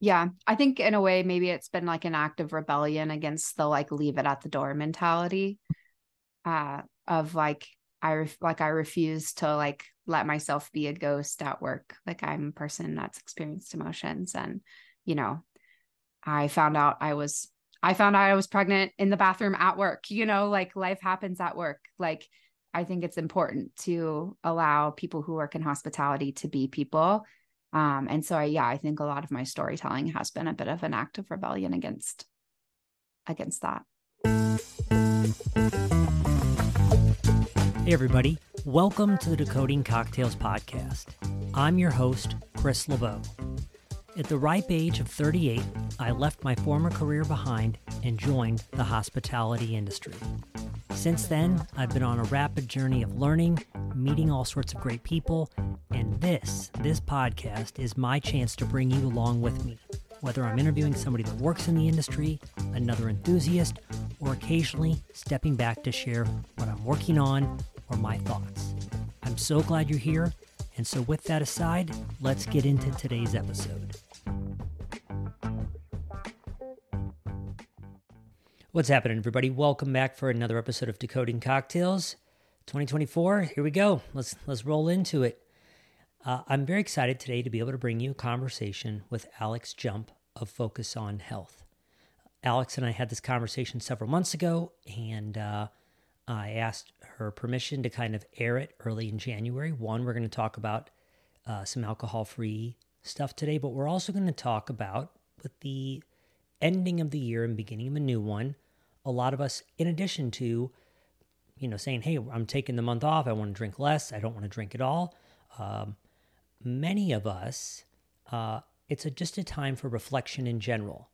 Yeah. I think in a way, maybe it's been like an act of rebellion against the like leave it at the door mentality uh, of like, I ref- like I refuse to like let myself be a ghost at work. Like I'm a person that's experienced emotions and you know, I found out I was I found out I was pregnant in the bathroom at work. You know, like life happens at work. Like I think it's important to allow people who work in hospitality to be people. Um, and so I, yeah, I think a lot of my storytelling has been a bit of an act of rebellion against against that. Hey everybody, welcome to the Decoding Cocktails podcast. I'm your host, Chris LeBeau. At the ripe age of 38, I left my former career behind and joined the hospitality industry. Since then, I've been on a rapid journey of learning, meeting all sorts of great people, and this, this podcast is my chance to bring you along with me. Whether I'm interviewing somebody that works in the industry, another enthusiast, or occasionally stepping back to share what I'm working on or my thoughts. I'm so glad you're here and so, with that aside, let's get into today's episode. What's happening, everybody? Welcome back for another episode of Decoding Cocktails 2024. Here we go. Let's let's roll into it. Uh, I'm very excited today to be able to bring you a conversation with Alex Jump of Focus on Health. Alex and I had this conversation several months ago, and uh, I asked her permission to kind of air it early in January. One, we're going to talk about uh, some alcohol free stuff today, but we're also going to talk about with the ending of the year and beginning of a new one, a lot of us, in addition to, you know, saying, hey, I'm taking the month off, I want to drink less, I don't want to drink at all. Um, many of us, uh, it's a, just a time for reflection in general.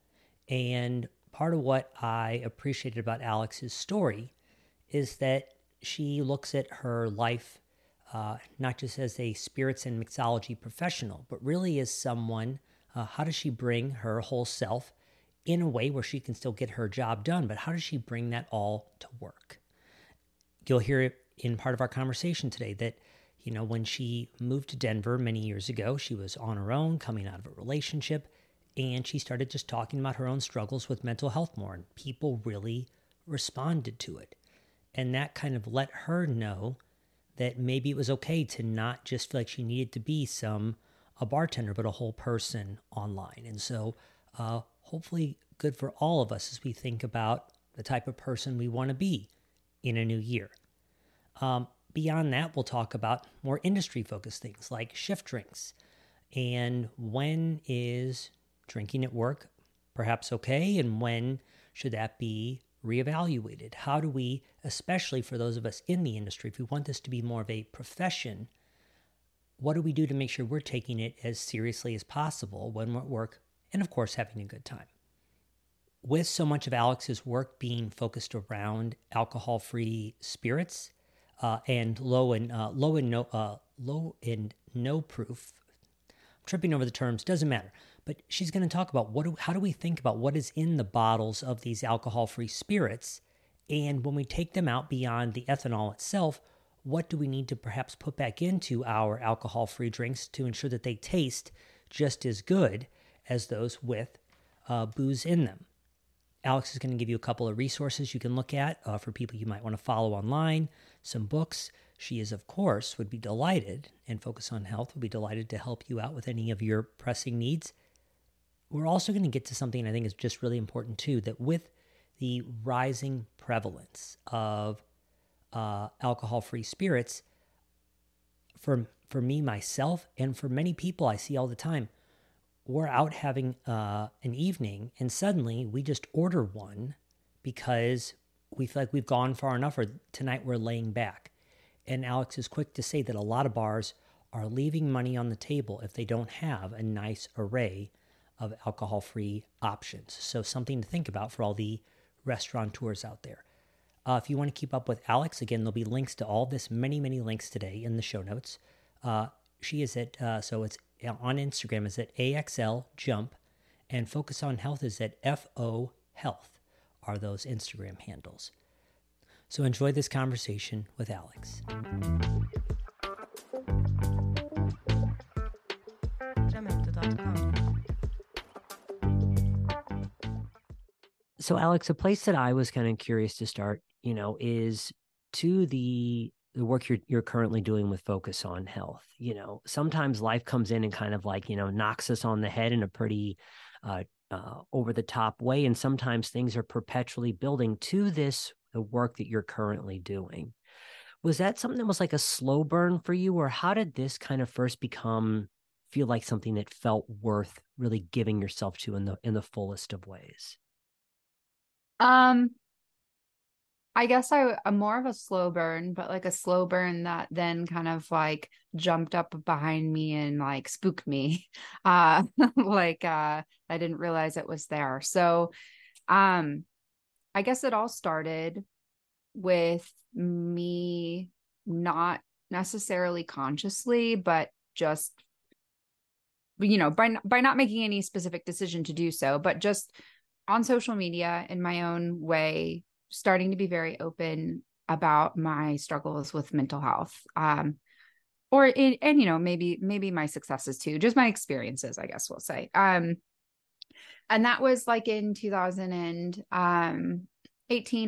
And part of what I appreciated about Alex's story is that she looks at her life uh, not just as a spirits and mixology professional, but really as someone. Uh, how does she bring her whole self in a way where she can still get her job done? But how does she bring that all to work? You'll hear it in part of our conversation today that, you know, when she moved to Denver many years ago, she was on her own, coming out of a relationship, and she started just talking about her own struggles with mental health more, and people really responded to it. And that kind of let her know that maybe it was okay to not just feel like she needed to be some a bartender, but a whole person online. And so, uh, hopefully, good for all of us as we think about the type of person we want to be in a new year. Um, beyond that, we'll talk about more industry focused things like shift drinks and when is drinking at work perhaps okay, and when should that be reevaluated? How do we, especially for those of us in the industry, if we want this to be more of a profession, what do we do to make sure we're taking it as seriously as possible when we're at work and, of course, having a good time? With so much of Alex's work being focused around alcohol free spirits uh, and low and uh, low and no uh, low and no proof, I'm tripping over the terms, doesn't matter but she's going to talk about what do, how do we think about what is in the bottles of these alcohol-free spirits? And when we take them out beyond the ethanol itself what do we need to perhaps put back into our alcohol-free drinks to ensure that they taste just as good as those with uh, booze in them? Alex is going to give you a couple of resources you can look at uh, for people you might want to follow online some books. She is, of course, would be delighted, and Focus on Health would be delighted to help you out with any of your pressing needs we're also going to get to something I think is just really important too that with the rising prevalence of uh, alcohol free spirits, for, for me, myself, and for many people I see all the time, we're out having uh, an evening and suddenly we just order one because we feel like we've gone far enough or tonight we're laying back. And Alex is quick to say that a lot of bars are leaving money on the table if they don't have a nice array of alcohol free options. So, something to think about for all the restaurateurs out there. Uh, if you want to keep up with Alex, again, there'll be links to all this, many, many links today in the show notes. Uh, she is at, uh, so it's on Instagram, is at AXL Jump, and Focus on Health is at FO Health, are those Instagram handles. So enjoy this conversation with Alex. So, Alex, a place that I was kind of curious to start, you know, is to the the work you're you're currently doing with focus on health. You know, sometimes life comes in and kind of like you know knocks us on the head in a pretty uh, uh, over the top way, and sometimes things are perpetually building to this the work that you're currently doing. Was that something that was like a slow burn for you, or how did this kind of first become feel like something that felt worth really giving yourself to in the in the fullest of ways? Um, I guess I I'm more of a slow burn, but like a slow burn that then kind of like jumped up behind me and like spooked me. Uh like uh I didn't realize it was there. So um I guess it all started with me not necessarily consciously, but just you know, by by not making any specific decision to do so, but just on social media in my own way, starting to be very open about my struggles with mental health. Um, or and you know, maybe maybe my successes too, just my experiences, I guess we'll say. Um, and that was like in 2018 um,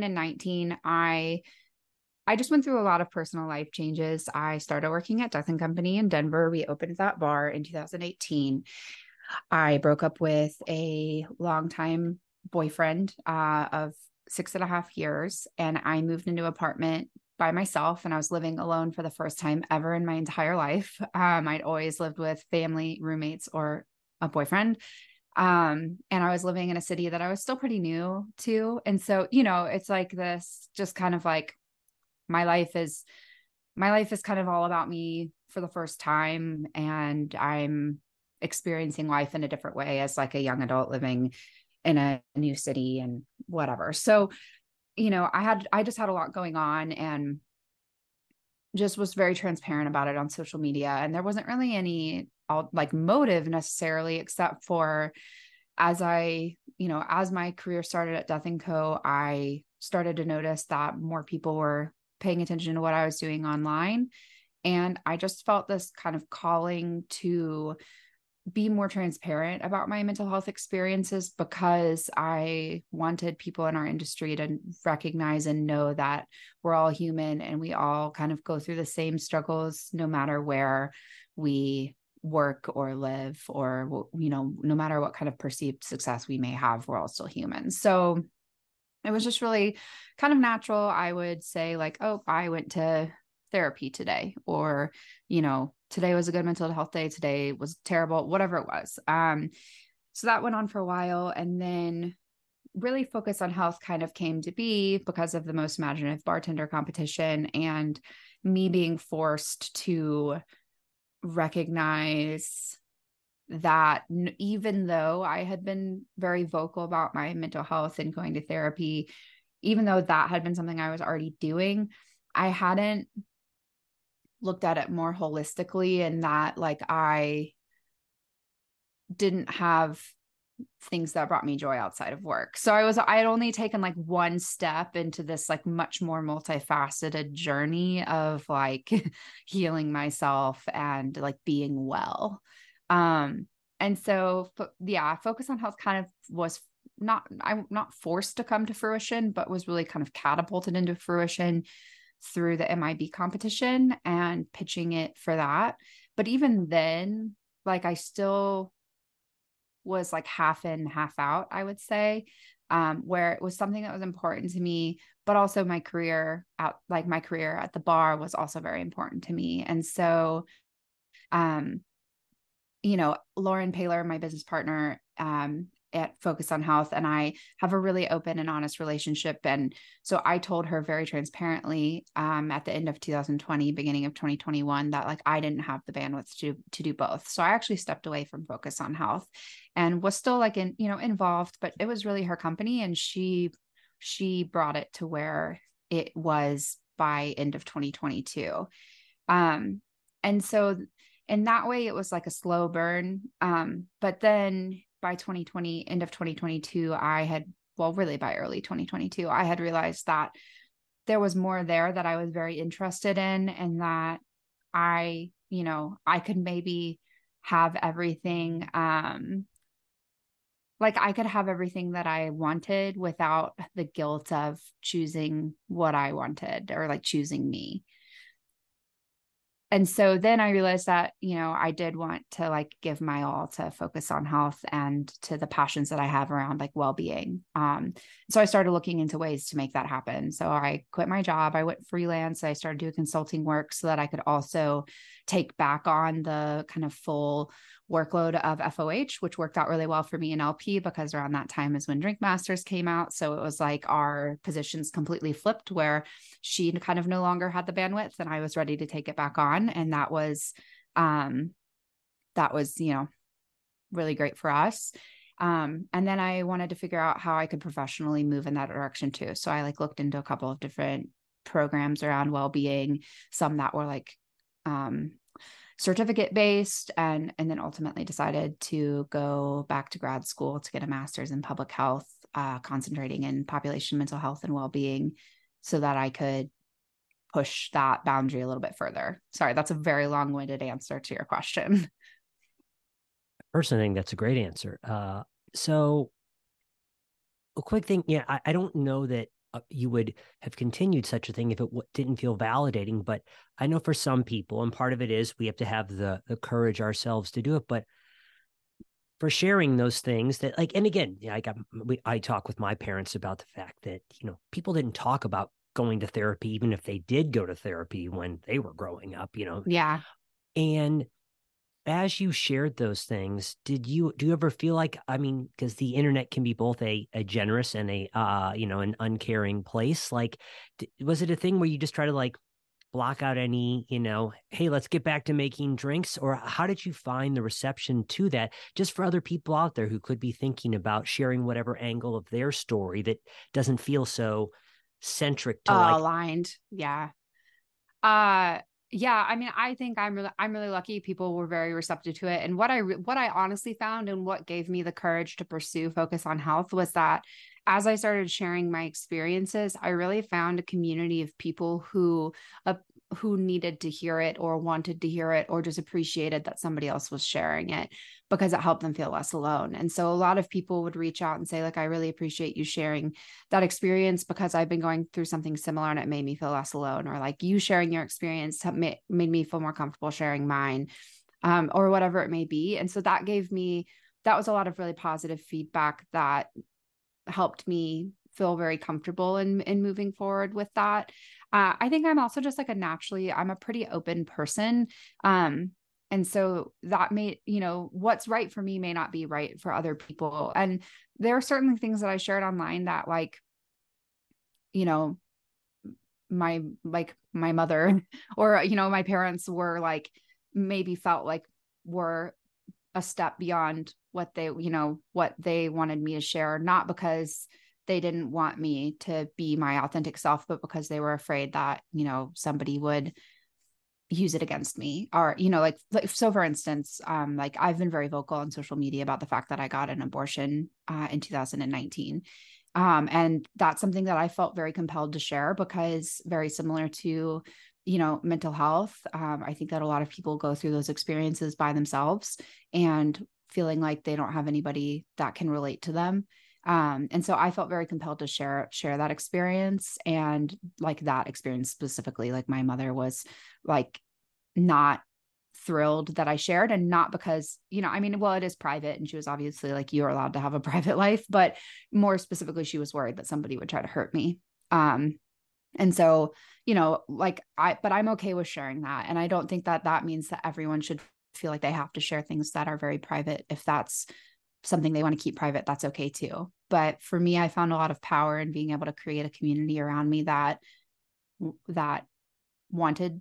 and 19. I I just went through a lot of personal life changes. I started working at Death and Company in Denver. We opened that bar in 2018. I broke up with a longtime boyfriend uh, of six and a half years, and I moved into an apartment by myself and I was living alone for the first time ever in my entire life. Um, I'd always lived with family, roommates, or a boyfriend. Um, and I was living in a city that I was still pretty new to. And so, you know, it's like this just kind of like my life is my life is kind of all about me for the first time and I'm experiencing life in a different way as like a young adult living in a new city and whatever. So, you know, I had I just had a lot going on and just was very transparent about it on social media and there wasn't really any like motive necessarily except for as I, you know, as my career started at Death and Co, I started to notice that more people were paying attention to what I was doing online and I just felt this kind of calling to be more transparent about my mental health experiences because I wanted people in our industry to recognize and know that we're all human and we all kind of go through the same struggles no matter where we work or live or you know no matter what kind of perceived success we may have we're all still human. So it was just really kind of natural i would say like oh i went to therapy today or you know today was a good mental health day today was terrible whatever it was. Um so that went on for a while and then really focus on health kind of came to be because of the most imaginative bartender competition and me being forced to recognize that even though I had been very vocal about my mental health and going to therapy, even though that had been something I was already doing, I hadn't looked at it more holistically and that like I didn't have things that brought me joy outside of work. So I was I had only taken like one step into this like much more multifaceted journey of like healing myself and like being well. Um and so yeah, focus on health kind of was not I'm not forced to come to fruition, but was really kind of catapulted into fruition through the MIB competition and pitching it for that. But even then, like I still was like half in, half out, I would say, um, where it was something that was important to me, but also my career out, like my career at the bar was also very important to me. And so, um, you know, Lauren Paylor, my business partner, um, at Focus on Health and I have a really open and honest relationship. And so I told her very transparently um, at the end of 2020, beginning of 2021, that like I didn't have the bandwidth to to do both. So I actually stepped away from Focus on Health and was still like in you know involved, but it was really her company and she she brought it to where it was by end of 2022. Um, and so in that way it was like a slow burn um, but then by 2020, end of 2022, I had, well, really by early 2022, I had realized that there was more there that I was very interested in and that I, you know, I could maybe have everything um like I could have everything that I wanted without the guilt of choosing what I wanted or like choosing me and so then I realized that, you know, I did want to like give my all to focus on health and to the passions that I have around like well-being. Um, so I started looking into ways to make that happen. So I quit my job, I went freelance, I started doing consulting work so that I could also take back on the kind of full workload of FOH, which worked out really well for me in LP because around that time is when Drink Masters came out. So it was like our positions completely flipped where she kind of no longer had the bandwidth and I was ready to take it back on. And that was, um, that was, you know, really great for us. Um, and then I wanted to figure out how I could professionally move in that direction too. So I like looked into a couple of different programs around well-being, some that were like um, certificate based and and then ultimately decided to go back to grad school to get a master's in public health uh, concentrating in population mental health and well-being so that i could push that boundary a little bit further. Sorry that's a very long-winded answer to your question. Personally think that's a great answer. Uh, so a quick thing yeah I, I don't know that uh, you would have continued such a thing if it w- didn't feel validating. But I know for some people, and part of it is we have to have the the courage ourselves to do it. But for sharing those things that like, and again, yeah, I got we, I talk with my parents about the fact that you know people didn't talk about going to therapy, even if they did go to therapy when they were growing up. You know, yeah, and as you shared those things did you do you ever feel like i mean because the internet can be both a, a generous and a uh you know an uncaring place like was it a thing where you just try to like block out any you know hey let's get back to making drinks or how did you find the reception to that just for other people out there who could be thinking about sharing whatever angle of their story that doesn't feel so centric to uh, like aligned yeah. Uh yeah i mean i think i'm really i'm really lucky people were very receptive to it and what i what i honestly found and what gave me the courage to pursue focus on health was that as i started sharing my experiences i really found a community of people who uh, who needed to hear it or wanted to hear it or just appreciated that somebody else was sharing it because it helped them feel less alone. And so a lot of people would reach out and say like I really appreciate you sharing that experience because I've been going through something similar and it made me feel less alone or like you sharing your experience made, me feel more comfortable sharing mine um, or whatever it may be. And so that gave me that was a lot of really positive feedback that helped me feel very comfortable in in moving forward with that uh, I think I'm also just like a naturally, I'm a pretty open person. Um, and so that may, you know, what's right for me may not be right for other people. And there are certainly things that I shared online that, like, you know, my like my mother or you know my parents were like maybe felt like were a step beyond what they you know what they wanted me to share not because they didn't want me to be my authentic self, but because they were afraid that, you know, somebody would use it against me or you know like like so for instance um like i've been very vocal on social media about the fact that i got an abortion uh, in 2019 um and that's something that i felt very compelled to share because very similar to you know mental health um i think that a lot of people go through those experiences by themselves and feeling like they don't have anybody that can relate to them um, and so i felt very compelled to share share that experience and like that experience specifically like my mother was like not thrilled that i shared and not because you know i mean well it is private and she was obviously like you're allowed to have a private life but more specifically she was worried that somebody would try to hurt me. Um and so you know like i but i'm okay with sharing that. And i don't think that that means that everyone should feel like they have to share things that are very private if that's something they want to keep private that's okay too. But for me i found a lot of power in being able to create a community around me that that wanted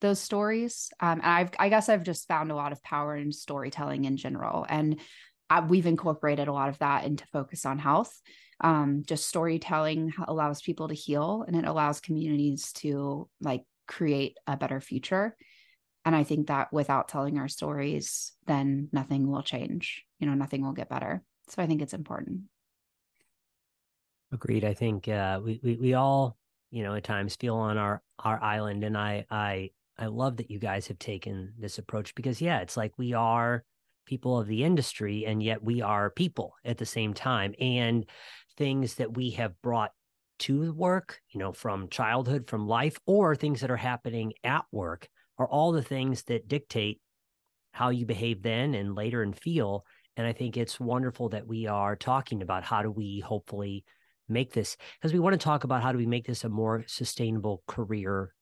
those stories. Um, and i've i guess i've just found a lot of power in storytelling in general and I, we've incorporated a lot of that into focus on health. Um, just storytelling allows people to heal and it allows communities to like create a better future and i think that without telling our stories then nothing will change you know nothing will get better. So i think it's important. Agreed. I think uh, we, we we all you know at times feel on our our island and i i i love that you guys have taken this approach because yeah it's like we are people of the industry, and yet we are people at the same time. And things that we have brought to work, you know, from childhood, from life, or things that are happening at work are all the things that dictate how you behave then and later and feel. And I think it's wonderful that we are talking about how do we hopefully make this because we want to talk about how do we make this a more sustainable career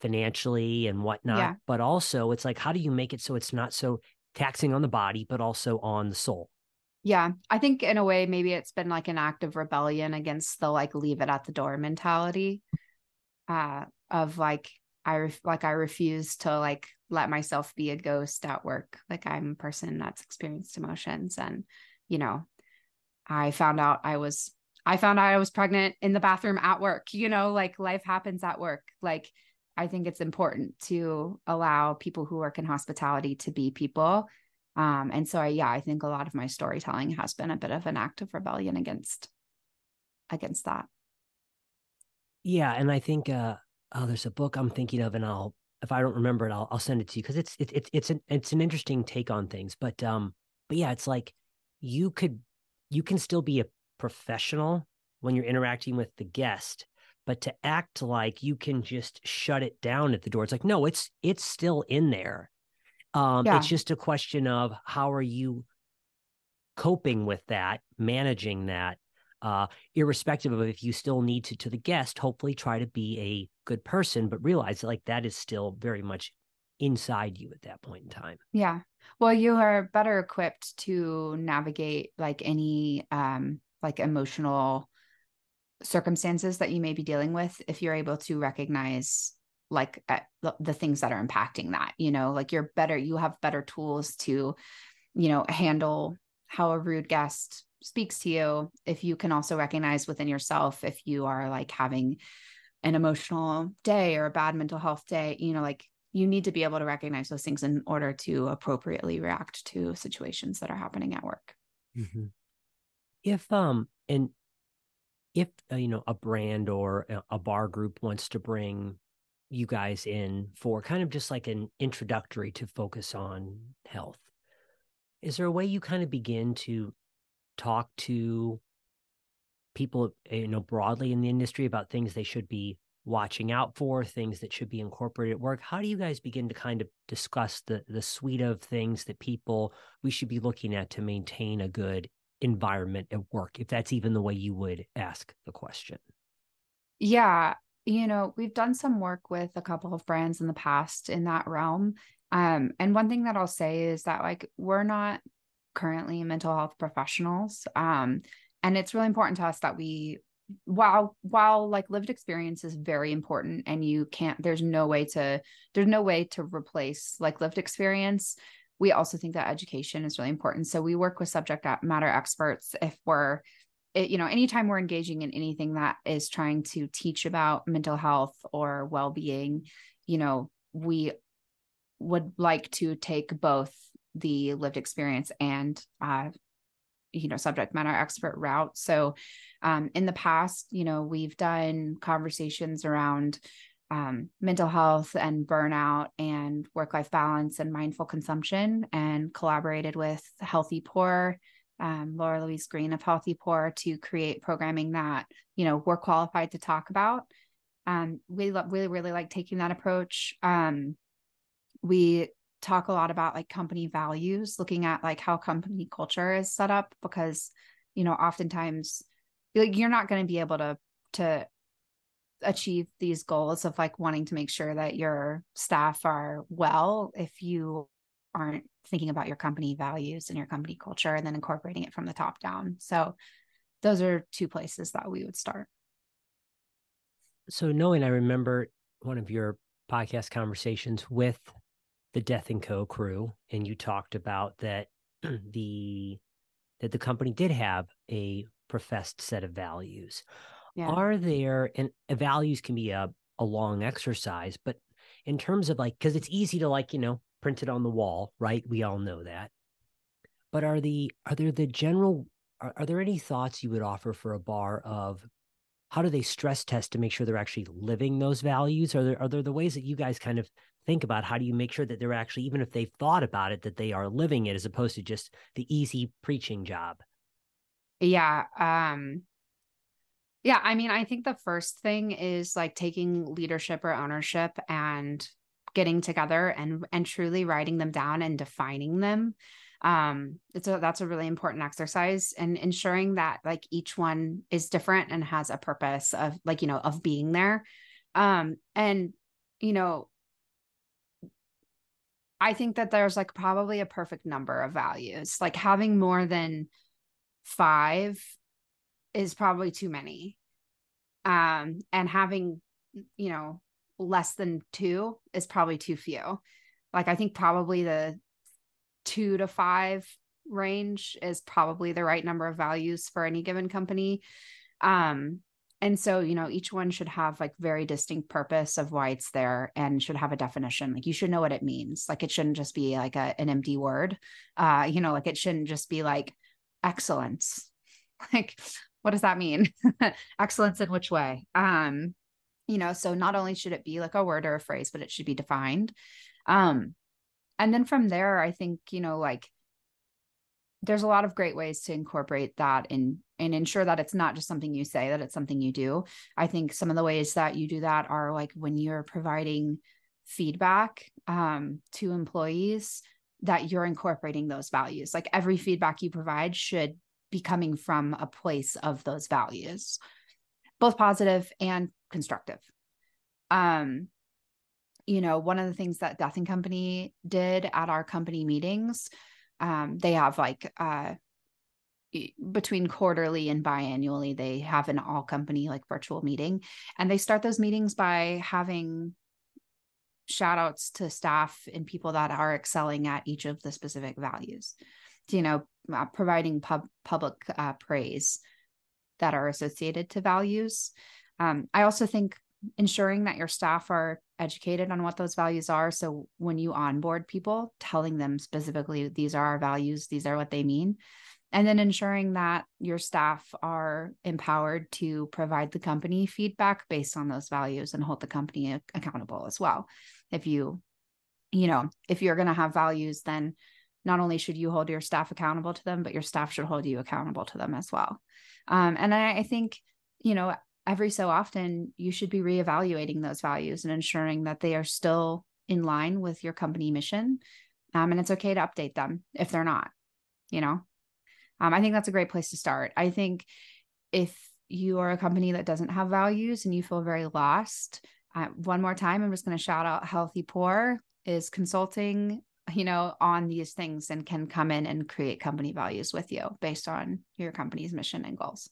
financially and whatnot. Yeah. But also, it's like, how do you make it so it's not so taxing on the body, but also on the soul? Yeah. I think in a way, maybe it's been like an act of rebellion against the like leave it at the door mentality uh, of like, I like I refuse to like let myself be a ghost at work. Like I'm a person that's experienced emotions and you know, I found out I was I found out I was pregnant in the bathroom at work. You know, like life happens at work. Like I think it's important to allow people who work in hospitality to be people. Um, and so I, yeah, I think a lot of my storytelling has been a bit of an act of rebellion against against that. Yeah, and I think uh oh, there's a book I'm thinking of, and I'll if I don't remember it, I'll I'll send it to you because it's it's it's it's an it's an interesting take on things. But um, but yeah, it's like you could you can still be a professional when you're interacting with the guest, but to act like you can just shut it down at the door, it's like no, it's it's still in there. Um, yeah. It's just a question of how are you coping with that, managing that, uh, irrespective of if you still need to to the guest. Hopefully, try to be a good person, but realize like that is still very much inside you at that point in time. Yeah. Well, you are better equipped to navigate like any um like emotional circumstances that you may be dealing with if you're able to recognize like the things that are impacting that, you know, like you're better you have better tools to you know handle how a rude guest speaks to you if you can also recognize within yourself if you are like having an emotional day or a bad mental health day, you know, like you need to be able to recognize those things in order to appropriately react to situations that are happening at work. Mm-hmm. If um and if uh, you know a brand or a bar group wants to bring you guys in for kind of just like an introductory to focus on health is there a way you kind of begin to talk to people you know broadly in the industry about things they should be watching out for things that should be incorporated at work. How do you guys begin to kind of discuss the the suite of things that people we should be looking at to maintain a good environment at work if that's even the way you would ask the question? Yeah you know we've done some work with a couple of brands in the past in that realm um and one thing that i'll say is that like we're not currently mental health professionals um and it's really important to us that we while while like lived experience is very important and you can't there's no way to there's no way to replace like lived experience we also think that education is really important. So we work with subject matter experts if we're it, you know anytime we're engaging in anything that is trying to teach about mental health or well-being you know we would like to take both the lived experience and uh, you know subject matter expert route. So um, in the past you know we've done conversations around um, mental health and burnout and work life balance and mindful consumption and collaborated with Healthy Pour um, laura louise green of Healthy Pour to create programming that you know we're qualified to talk about. Um, we lo- really really like taking that approach. Um, we talk a lot about like company values, looking at like how company culture is set up because you know oftentimes like you're not going to be able to to achieve these goals of like wanting to make sure that your staff are well if you aren't thinking about your company values and your company culture and then incorporating it from the top down. So those are two places that we would start. So knowing I remember one of your podcast conversations with the Death and Co crew, and you talked about that the that the company did have a professed set of values. Yeah. Are there and values can be a, a long exercise, but in terms of like because it's easy to like, you know, print it on the wall, right? We all know that. But are the are there the general are, are there any thoughts you would offer for a bar of how do they stress test to make sure they're actually living those values? Are there are there the ways that you guys kind of think about how do you make sure that they're actually even if they've thought about it that they are living it as opposed to just the easy preaching job? Yeah um yeah i mean i think the first thing is like taking leadership or ownership and getting together and and truly writing them down and defining them um it's a that's a really important exercise and ensuring that like each one is different and has a purpose of like you know of being there um and you know I think that there's like probably a perfect number of values. Like having more than five is probably too many. Um, and having, you know, less than two is probably too few. Like I think probably the two to five range is probably the right number of values for any given company. Um, and so you know each one should have like very distinct purpose of why it's there and should have a definition like you should know what it means. Like it shouldn't just be like a, an empty word. Uh you know like it shouldn't just be like excellence. Like what does that mean? Excellence in which way? Um you know so not only should it be like a word or a phrase but it should be defined. Um and then from there i think you know like there's a lot of great ways to incorporate that in and ensure that it's not just something you say that it's something you do. I think some of the ways that you do that are like when you're providing feedback um, to employees that you're incorporating those values. Like every feedback you provide should be coming from a place of those values both positive and constructive. Um you know one of the things that death and company did at our company meetings um, they have like uh, between quarterly and biannually they have an all company like virtual meeting and they start those meetings by having shout outs to staff and people that are excelling at each of the specific values you know uh, providing pub- public uh, praise that are associated to values. Um, i also think ensuring that your staff are educated on what those values are. So when you onboard people, telling them specifically, these are our values, these are what they mean. And then ensuring that your staff are empowered to provide the company feedback based on those values and hold the company accountable as well. If you, you know, if you're going to have values, then not only should you hold your staff accountable to them, but your staff should hold you accountable to them as well. Um, and I, I think, you know, every so often you should be reevaluating those values and ensuring that they are still in line with your company mission um, and it's okay to update them if they're not you know? Um, i think that's a great place to start. I think if you are a company that doesn't have values and you feel very lost uh, one more time i'm just going to shout out Healthy Pour is consulting you know on these things and can come in and create company values with you based on your company's mission and goals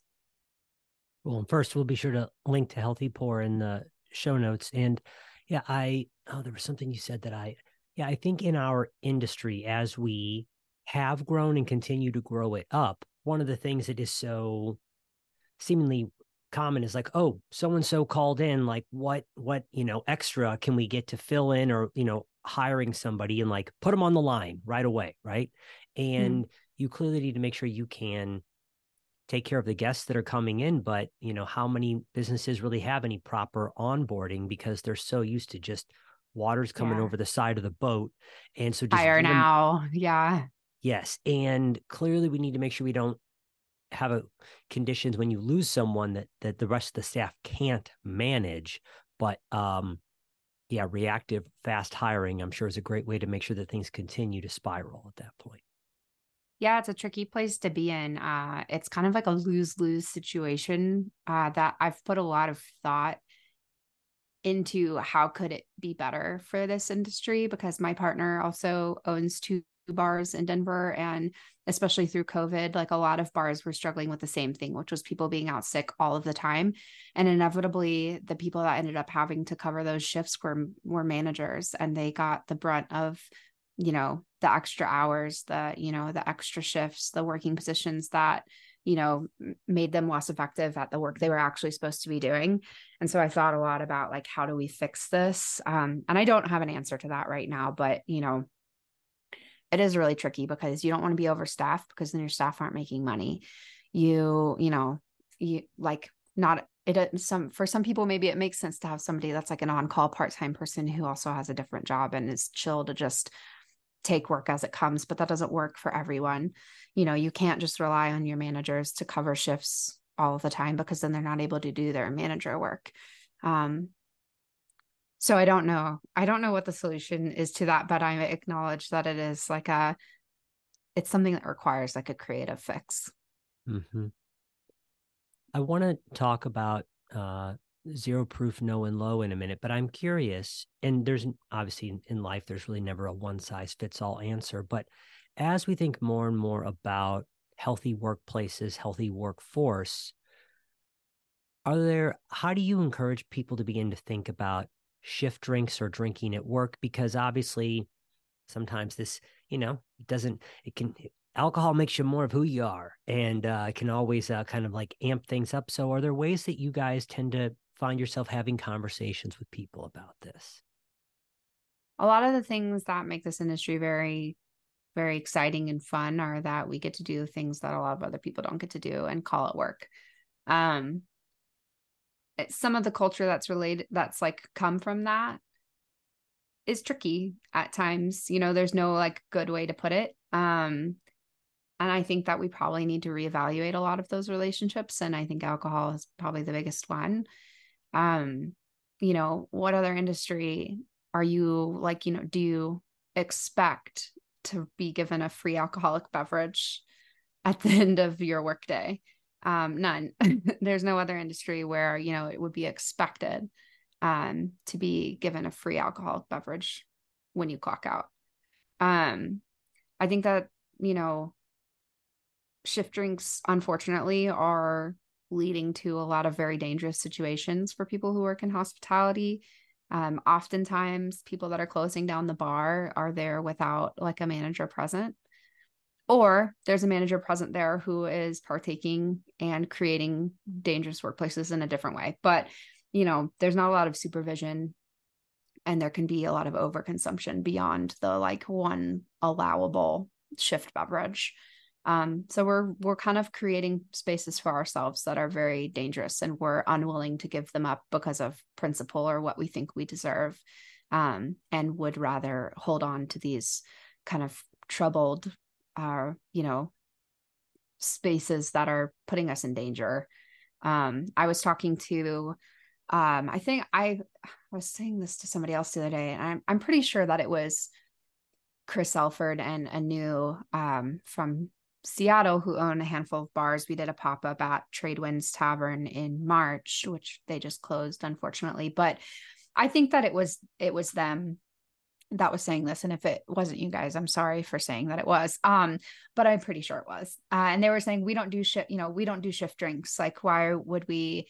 well, first we'll be sure to link to Healthy Pour in the show notes. And yeah, I oh, there was something you said that I yeah, I think in our industry as we have grown and continue to grow it up, one of the things that is so seemingly common is like, oh, so and so called in, like what what, you know, extra can we get to fill in or, you know, hiring somebody and like put them on the line right away, right? Mm-hmm. And mm. you clearly need to make sure you can take care of the guests that are coming in but you know how many businesses really have any proper onboarding because they're so used to just water's coming yeah. over the side of the boat. And so just fire now. Yeah. Yes and clearly we need to make sure we don't have a conditions when you lose someone that that the rest of the staff can't manage but um yeah reactive fast hiring i'm sure is a great way to make sure that things continue to spiral at that point yeah, it's a tricky place to be in. Uh, it's kind of like a lose lose situation uh, that I've put a lot of thought into how could it be better for this industry because my partner also owns two bars in Denver and especially through covid like a lot of bars were struggling with the same thing which was people being out sick all of the time and inevitably the people that ended up having to cover those shifts were were managers and they got the brunt of you know the extra hours the you know the extra shifts the working positions that you know made them less effective at the work they were actually supposed to be doing. And so i thought a lot about like how do we fix this? Um, and i don't have an answer to that right now but you know it is really tricky because you don't want to be overstaffed because then your staff aren't making money. You you know you like not it some for some people maybe it makes sense to have somebody that's like an on-call part-time person who also has a different job and is chill to just take work as it comes but that doesn't work for everyone. You know you can't just rely on your managers to cover shifts all the time because then they're not able to do their manager work. Um so i don't know. I don't know what the solution is to that but i acknowledge that it is like a it's something that requires like a creative fix. Mm-hmm. i want to talk about uh zero proof no and low in a minute, but I'm curious. And there's obviously in life, there's really never a one size fits all answer. But as we think more and more about healthy workplaces, healthy workforce, are there, how do you encourage people to begin to think about shift drinks or drinking at work? Because obviously, sometimes this, you know, it doesn't, it can, alcohol makes you more of who you are and uh, can always uh, kind of like amp things up. So, are there ways that you guys tend to find yourself having conversations with people about this? A lot of the things that make this industry very, very exciting and fun are that we get to do things that a lot of other people don't get to do and call it work. Um, some of the culture that's related, that's like come from that is tricky at times. You know, there's no like good way to put it. Um, and I think that we probably need to reevaluate a lot of those relationships. And I think alcohol is probably the biggest one um you know what other industry are you like you know do you expect to be given a free alcoholic beverage at the end of your workday? Um none. There's no other industry where you know it would be expected um to be given a free alcoholic beverage when you clock out. Um i think that you know shift drinks unfortunately are leading to a lot of very dangerous situations for people who work in hospitality. Um, oftentimes, people that are closing down the bar are there without like a manager present, or there's a manager present there who is partaking and creating dangerous workplaces in a different way. But you know, there's not a lot of supervision, and there can be a lot of overconsumption beyond the like one allowable shift beverage. Um, so we're we're kind of creating spaces for ourselves that are very dangerous, and we're unwilling to give them up because of principle or what we think we deserve, um, and would rather hold on to these kind of troubled, uh, you know, spaces that are putting us in danger. Um, I was talking to, um, I think I, I was saying this to somebody else the other day, and I'm I'm pretty sure that it was Chris Elford and Anu um, from Seattle who own a handful of bars. We did a pop up at Tradewinds Tavern in March, which they just closed, unfortunately. But I think that it was it was them that was saying this and if it wasn't you guys i'm sorry for saying that it was um but i'm pretty sure it was uh, and they were saying we don't do shift you know we don't do shift drinks like why would we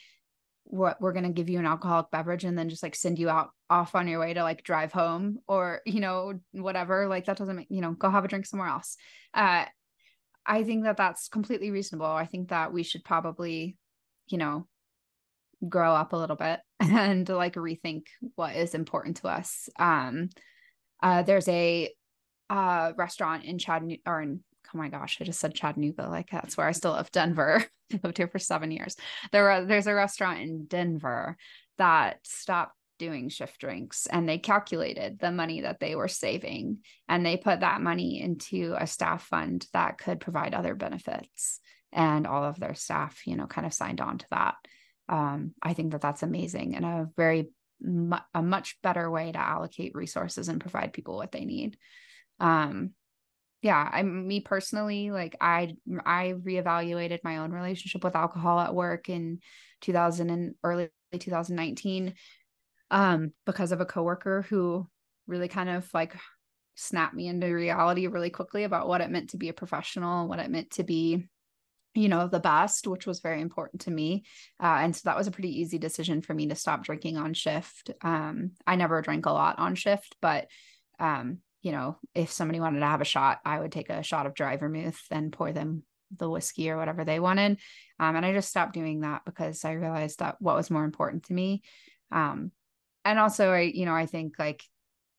what we're going to give you an alcoholic beverage and then just like send you out off on your way to like drive home or you know whatever like that doesn't make you know go have a drink somewhere else uh I think that that's completely reasonable. I think that we should probably, you know, grow up a little bit and like rethink what is important to us. Um, uh, there's a uh, restaurant in Chattanooga, or in, oh my gosh, I just said Chattanooga, like that's where I still live, Denver. I lived here for seven years. There, there's a restaurant in Denver that stopped doing shift drinks and they calculated the money that they were saving and they put that money into a staff fund that could provide other benefits. And all of their staff you know kind of signed on to that. Um, i think that that's amazing and a very mu- a much better way to allocate resources and provide people what they need. Um, yeah i me personally like i i reevaluated my own relationship with alcohol at work in 2000 and early 2019 um, because of a coworker who really kind of like snapped me into reality really quickly about what it meant to be a professional, what it meant to be, you know, the best, which was very important to me. Uh, and so that was a pretty easy decision for me to stop drinking on shift. Um, I never drank a lot on shift, but um, you know, if somebody wanted to have a shot, I would take a shot of dry vermouth and pour them the whiskey or whatever they wanted. Um, and I just stopped doing that because I realized that what was more important to me. Um, and also i you know i think like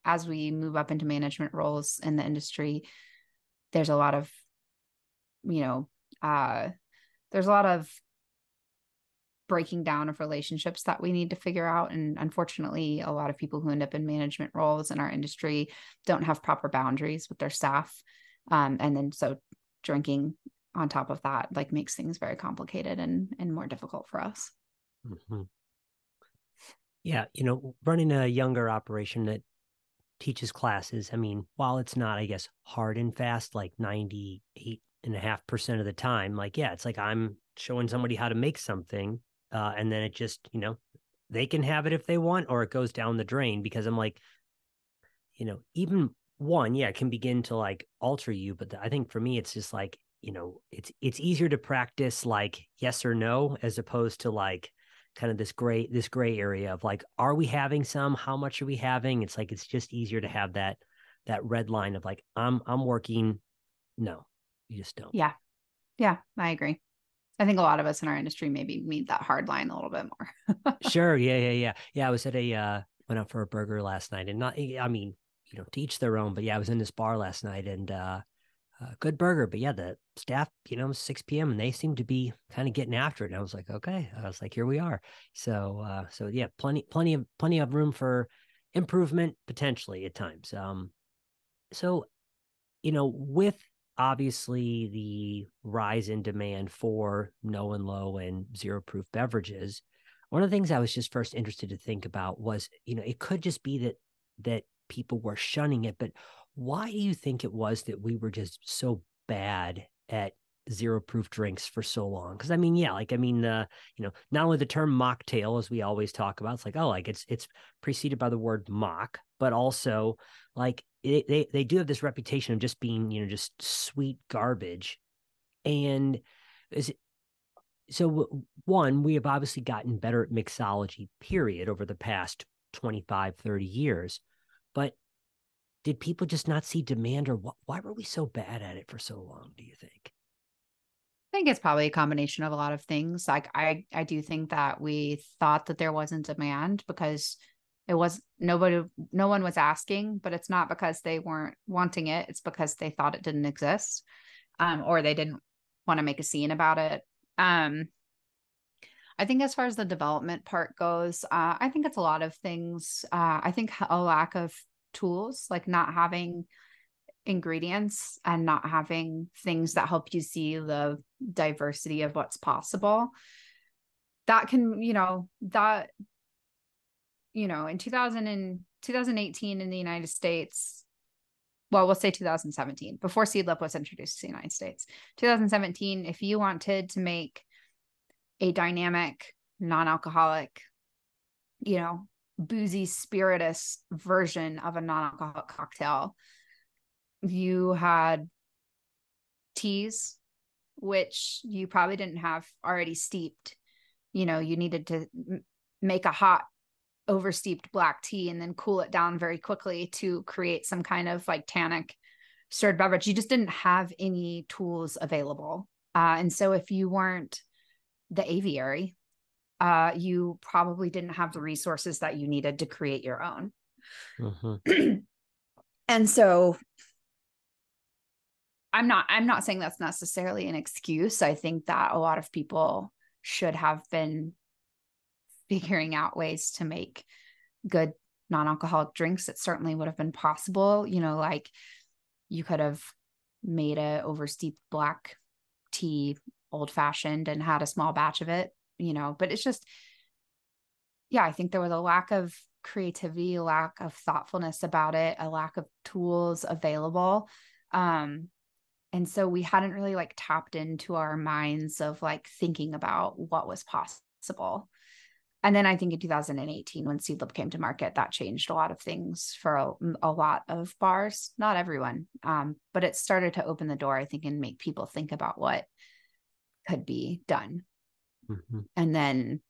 as we move up into management roles in the industry there's a lot of you know uh there's a lot of breaking down of relationships that we need to figure out. And unfortunately, a lot of people who end up in management roles in our industry don't have proper boundaries with their staff. Um, and then so drinking on top of that like makes things very complicated and and more difficult for us. Mm-hmm. Yeah, you know, running a younger operation that teaches classes, I mean, while it's not, I guess, hard and fast, like 98 and a half percent of the time, like, yeah, it's like I'm showing somebody how to make something uh, and then it just you know they can have it if they want or it goes down the drain because i'm like you know even one yeah can begin to like alter you but the, i think for me it's just like you know it's it's easier to practice like yes or no as opposed to like kind of this gray this gray area of like are we having some how much are we having it's like it's just easier to have that that red line of like i'm i'm working no you just don't yeah yeah i agree I think a lot of us in our industry maybe meet that hard line a little bit more. sure. Yeah. Yeah. Yeah. Yeah. I was at a, uh, went out for a burger last night and not, I mean, you know, to each their own, but yeah, I was in this bar last night and, uh, uh, good burger, but yeah, the staff, you know, 6 p.m. and they seem to be kind of getting after it. And I was like, okay, I was like, here we are. So, uh, so yeah, plenty, plenty of, plenty of room for improvement potentially at times. Um, so, you know, with obviously the rise in demand for no and low and zero proof beverages one of the things i was just first interested to think about was you know it could just be that that people were shunning it but why do you think it was that we were just so bad at zero proof drinks for so long? Because i mean yeah like i mean uh you know not only the term mocktail as we always talk about it's like oh like it's it's preceded by the word mock but also like it, they they do have this reputation of just being you know just sweet garbage. And is it, so one we have obviously gotten better at mixology period over the past 25 30 years but did people just not see demand or wh- why were we so bad at it for so long do you think I think it's probably a combination of a lot of things. Like I, I do think that we thought that there wasn't demand because it was nobody no one was asking but it's not because they weren't wanting it it's because they thought it didn't exist um, or they didn't want to make a scene about it um, i think as far as the development part goes uh, i think it's a lot of things uh, i think a lack of tools like not having ingredients and not having things that help you see the diversity of what's possible that can you know that you know, in 2000 and 2018 in the United States, well, we'll say 2017, before Seedlip was introduced to the United States. 2017, if you wanted to make a dynamic, non-alcoholic, you know, boozy, spiritus version of a non-alcoholic cocktail, you had teas, which you probably didn't have already steeped. You know, you needed to make a hot oversteeped black tea and then cool it down very quickly to create some kind of like tannic stirred beverage. You just didn't have any tools available. Uh, and so if you weren't the aviary, uh, you probably didn't have the resources that you needed to create your own. Mm-hmm. and so I'm not I'm not saying that's necessarily an excuse. I think that a lot of people should have been figuring out ways to make good non-alcoholic drinks it certainly would have been possible you know like you could have made a oversteeped black tea old fashioned and had a small batch of it you know but it's just yeah i think there was a lack of creativity lack of thoughtfulness about it a lack of tools available. Um and so we hadn't really like tapped into our minds of like thinking about what was possible. And then I think in 2018, when Seedlip came to market, that changed a lot of things for a, a lot of bars, not everyone, um, but it started to open the door, I think, and make people think about what could be done. Mm-hmm. And then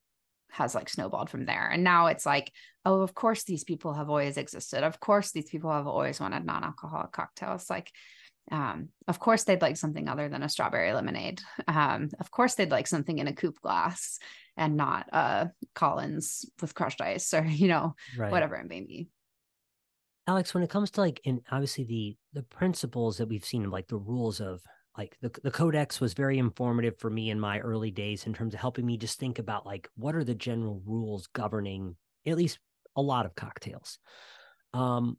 has like snowballed from there. And now it's like, oh, of course, these people have always existed. Of course, these people have always wanted non alcoholic cocktails. Like, um, of course, they'd like something other than a strawberry lemonade. Um, of course, they'd like something in a coupe glass and not uh Collins with crushed ice or you know right. whatever it may be. Alex, when it comes to like, and obviously the the principles that we've seen, like the rules of like the, the codex was very informative for me in my early days in terms of helping me just think about like what are the general rules governing at least a lot of cocktails. Um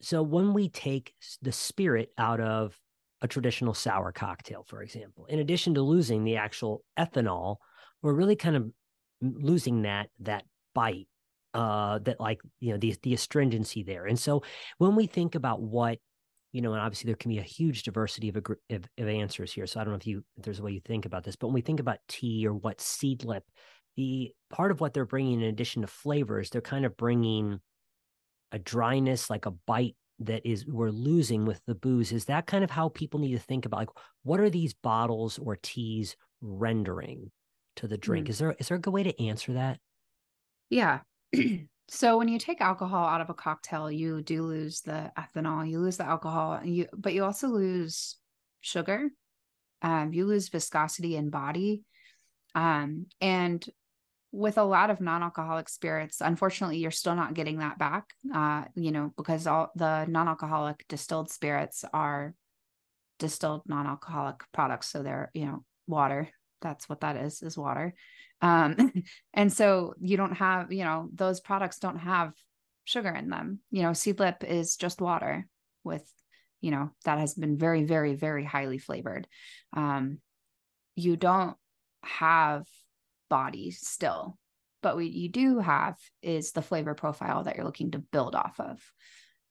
so when we take the spirit out of a traditional sour cocktail for example in addition to losing the actual ethanol we're really kind of losing that that bite uh that like you know the the astringency there. And so when we think about what you know, and obviously there can be a huge diversity of, of, of answers here. So I don't know if you if there's a way you think about this, but when we think about tea or what seedlip, the part of what they're bringing in addition to flavors, they're kind of bringing a dryness, like a bite that is we're losing with the booze. Is that kind of how people need to think about like what are these bottles or teas rendering to the drink? Mm. Is there is there a good way to answer that? Yeah. So when you take alcohol out of a cocktail, you do lose the ethanol, you lose the alcohol, you but you also lose sugar. Um, you lose viscosity in body. Um, and with a lot of non-alcoholic spirits, unfortunately, you're still not getting that back. Uh, you know, because all the non-alcoholic distilled spirits are distilled non-alcoholic products. So they're, you know, water. That's what that is, is water. Um, and so you don't have, you know, those products don't have sugar in them. You know, seedlip is just water with, you know, that has been very, very, very highly flavored. Um, you don't have body still, but what you do have is the flavor profile that you're looking to build off of.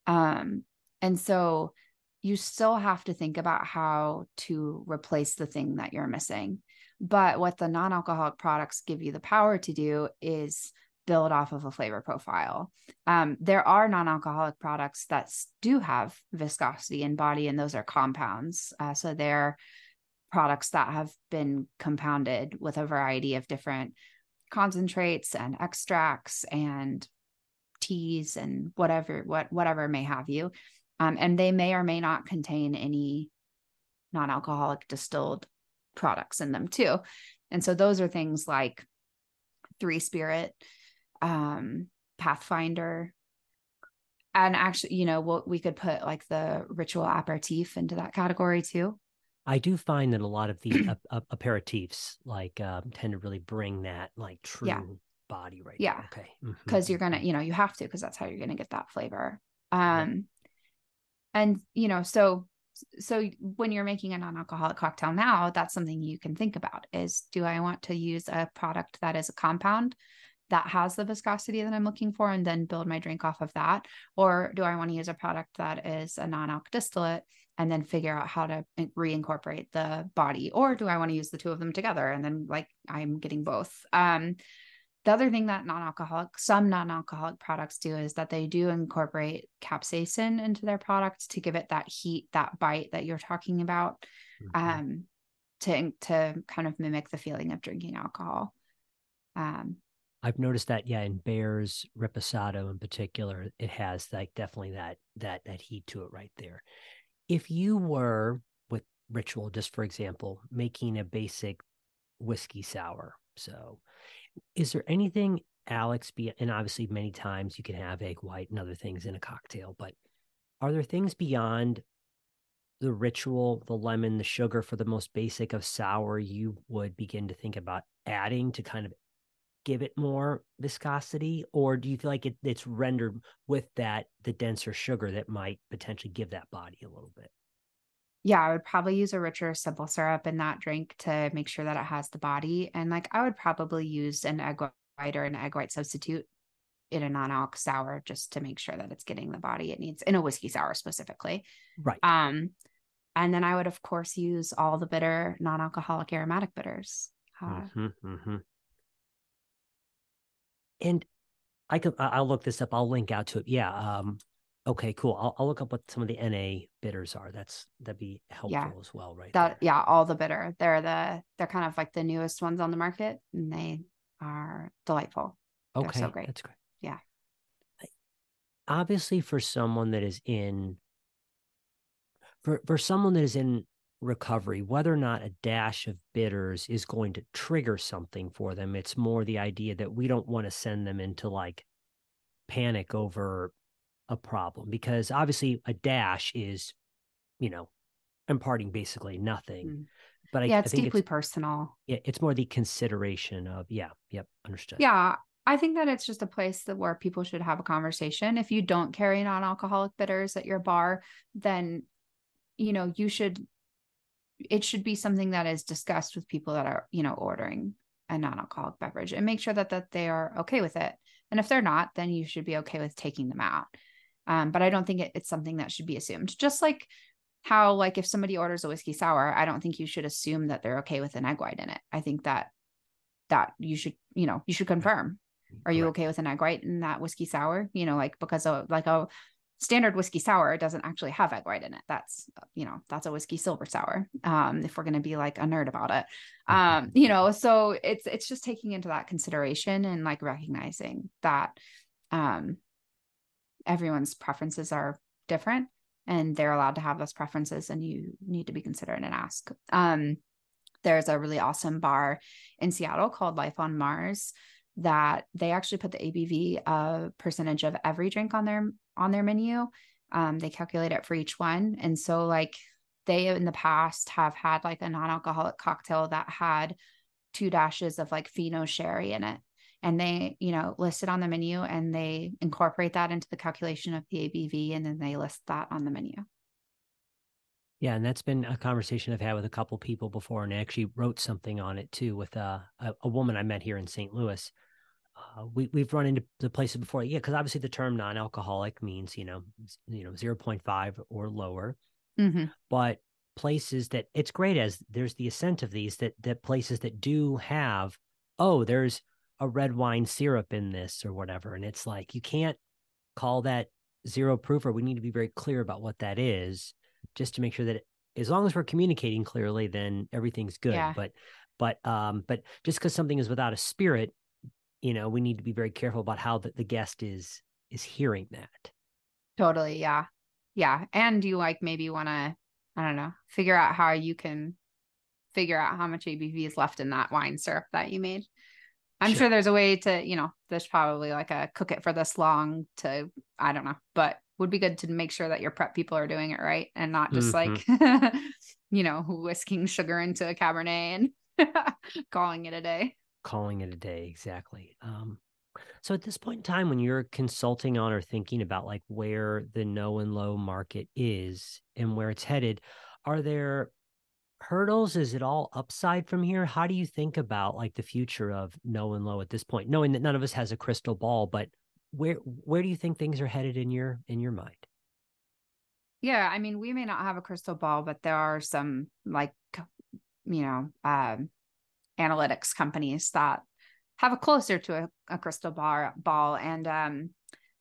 Um, and so you still have to think about how to replace the thing that you're missing. But what the non alcoholic products give you the power to do is build off of a flavor profile. Um, there are non alcoholic products that do have viscosity in body, and those are compounds. Uh, so they're products that have been compounded with a variety of different concentrates and extracts and teas and whatever what whatever may have you um, and they may or may not contain any non-alcoholic distilled products in them too. And so those are things like Three Spirit, um, Pathfinder, and actually, you know, what we could put like the ritual aperitif into that category too. I do find that a lot of the uh, aperitifs like um, tend to really bring that like true yeah. body right. Yeah. There. Okay. Because mm-hmm. you're gonna, you know, you have to because that's how you're gonna get that flavor. Um, and you know, so so when you're making a non-alcoholic cocktail now that's something you can think about is do i want to use a product that is a compound that has the viscosity that i'm looking for and then build my drink off of that? Or do i want to use a product that is a non-alc distillate and then figure out how to reincorporate the body? Or do i want to use the two of them together and then like i'm getting both? Um the other thing that non-alcoholic some non-alcoholic products do is that they do incorporate capsaicin into their products to give it that heat that bite that you're talking about mm-hmm. um to to kind of mimic the feeling of drinking alcohol um I've noticed that, yeah, in Bears Reposado in particular, it has like definitely that that that heat to it right there. If you were with Ritual, just for example, making a basic whiskey sour, so is there anything, Alex, be, and obviously many times you can have egg white and other things in a cocktail, but are there things beyond the ritual, the lemon, the sugar for the most basic of sour you would begin to think about adding to kind of give it more viscosity? Or do you feel like it, it's rendered with that, the denser sugar that might potentially give that body a little bit? Yeah, I would probably use a richer simple syrup in that drink to make sure that it has the body. And like I would probably use an egg white or an egg white substitute in a non-alc sour just to make sure that it's getting the body it needs in a whiskey sour specifically. Right. Um, and then I would of course use all the bitter non-alcoholic aromatic bitters. Uh, mm-hmm, mm-hmm. And I could I'll look this up. I'll link out to it. Yeah. Um, Okay, cool. I'll, I'll look up what some of the NA bitters are. That's that'd be helpful yeah. as well, right? That there. yeah, all the bitter. They're the they're kind of like the newest ones on the market, and they are delightful. Okay, so great. That's great. Yeah. Obviously, for someone that is in for for someone that is in recovery, whether or not a dash of bitters is going to trigger something for them, it's more the idea that we don't want to send them into like panic over a problem because obviously a dash is, you know, imparting basically nothing. Mm. But I, yeah, I it's think deeply it's, personal. yeah, it's more the consideration of yeah, yep, understood. Yeah, I think that it's just a place that where people should have a conversation. If you don't carry non-alcoholic bitters at your bar, then you know, you should it should be something that is discussed with people that are, you know, ordering a non-alcoholic beverage and make sure that that they are okay with it. And if they're not, then you should be okay with taking them out. Um, but I don't think it, it's something that should be assumed. Just like how, like, if somebody orders a whiskey sour, I don't think you should assume that they're okay with an egg white in it. I think that that you should, you know, you should confirm. Are you okay with an egg white in that whiskey sour? You know, like because of like a standard whiskey sour doesn't actually have egg white in it. That's you know that's a whiskey silver sour. Um, if we're gonna be like a nerd about it, um, you know, so it's it's just taking into that consideration and like recognizing that um everyone's preferences are different and they're allowed to have those preferences and you need to be considerate and ask. Um there's a really awesome bar in seattle called life on mars that they actually put the abv a percentage of every drink on their on their menu. Um they calculate it for each one. And so like they in the past have had like a non-alcoholic cocktail that had two dashes of like Fino sherry in it and they you know list it on the menu and they incorporate that into the calculation of the abv and then they list that on the menu Yeah, and that's been a conversation I've had with a couple people before, and I actually wrote something on it too with uh, a a woman I met here in St. Louis. Uh, we we've run into the places before, yeah, because obviously the term non-alcoholic means you know you know zero point five or lower, mm-hmm. but places that it's great as there's the ascent of these that that places that do have oh there's a red wine syrup in this or whatever, and it's like you can't call that zero proof, or we need to be very clear about what that is, just to make sure that it, as long as we're communicating clearly, then everything's good. Yeah. But but um but just because something is without a spirit, you know, we need to be very careful about how the, the guest is is hearing that. totally yeah yeah and you like maybe want to i don't know figure out how you can figure out how much abv is left in that wine syrup that you made i'm Sure. sure there's a way to you know there's probably like a cook it for this long to i don't know but would be good to make sure that your prep people are doing it right and not just like you know whisking sugar into a cabernet and calling it a day. Calling it a day exactly. Um so at this point in time when you're consulting on or thinking about like where the no and low market is and where it's headed are there hurdles? Is it all upside from here? How do you think about like the future of no and low at this point knowing that none of us has a crystal ball but where where do you think things are headed in your in your mind? Yeah, I mean, we may not have a crystal ball, but there are some like, you know, um, analytics companies that have a closer to a, a crystal bar, ball, and um,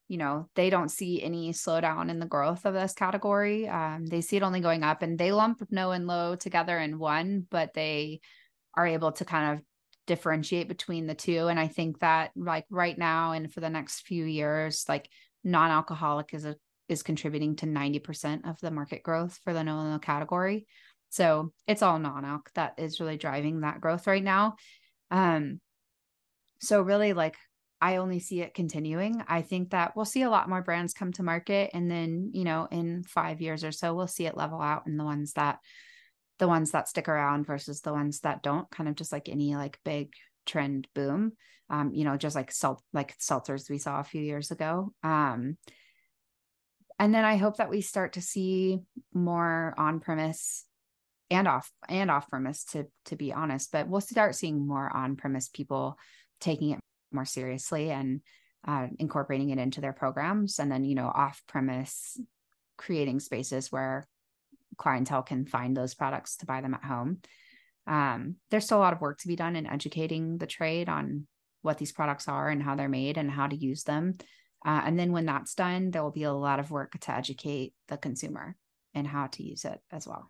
you know, they don't see any slowdown in the growth of this category. Um, they see it only going up, and they lump no and low together in one, but they are able to kind of differentiate between the two. And I think that like right now and for the next few years, like non-alcoholic is a is contributing to 90% of the market growth for the no and low category. So it's all non-alc that is really driving that growth right now. Um, so really like I only see it continuing. I think that we'll see a lot more brands come to market and then, you know, in 5 years or so we'll see it level out and the ones that the ones that stick around versus the ones that don't kind of just like any like big trend boom. Um, you know, just like salt like seltzers we saw a few years ago. Um, and then I hope that we start to see more on premise and off and off premise to to be honest, but we'll start seeing more on premise people taking it more seriously and uh, incorporating it into their programs, and then you know off premise creating spaces where clientele can find those products to buy them at home. Um, there's still a lot of work to be done in educating the trade on what these products are and how they're made and how to use them. Uh, and then when that's done, there will be a lot of work to educate the consumer and how to use it as well.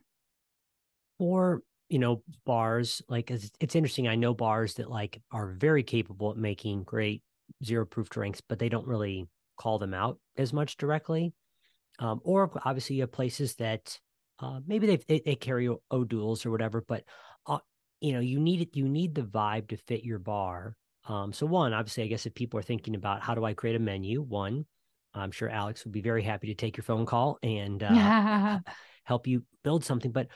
or you know bars like it's, it's interesting i know bars that like are very capable at making great zero proof drinks but they don't really call them out as much directly um, or obviously you have places that uh, maybe they, they they carry o- O'Doul's or whatever but uh, you know you need it you need the vibe to fit your bar um, so one obviously i guess if people are thinking about how do i create a menu one i'm sure alex would be very happy to take your phone call and uh, help you build something. But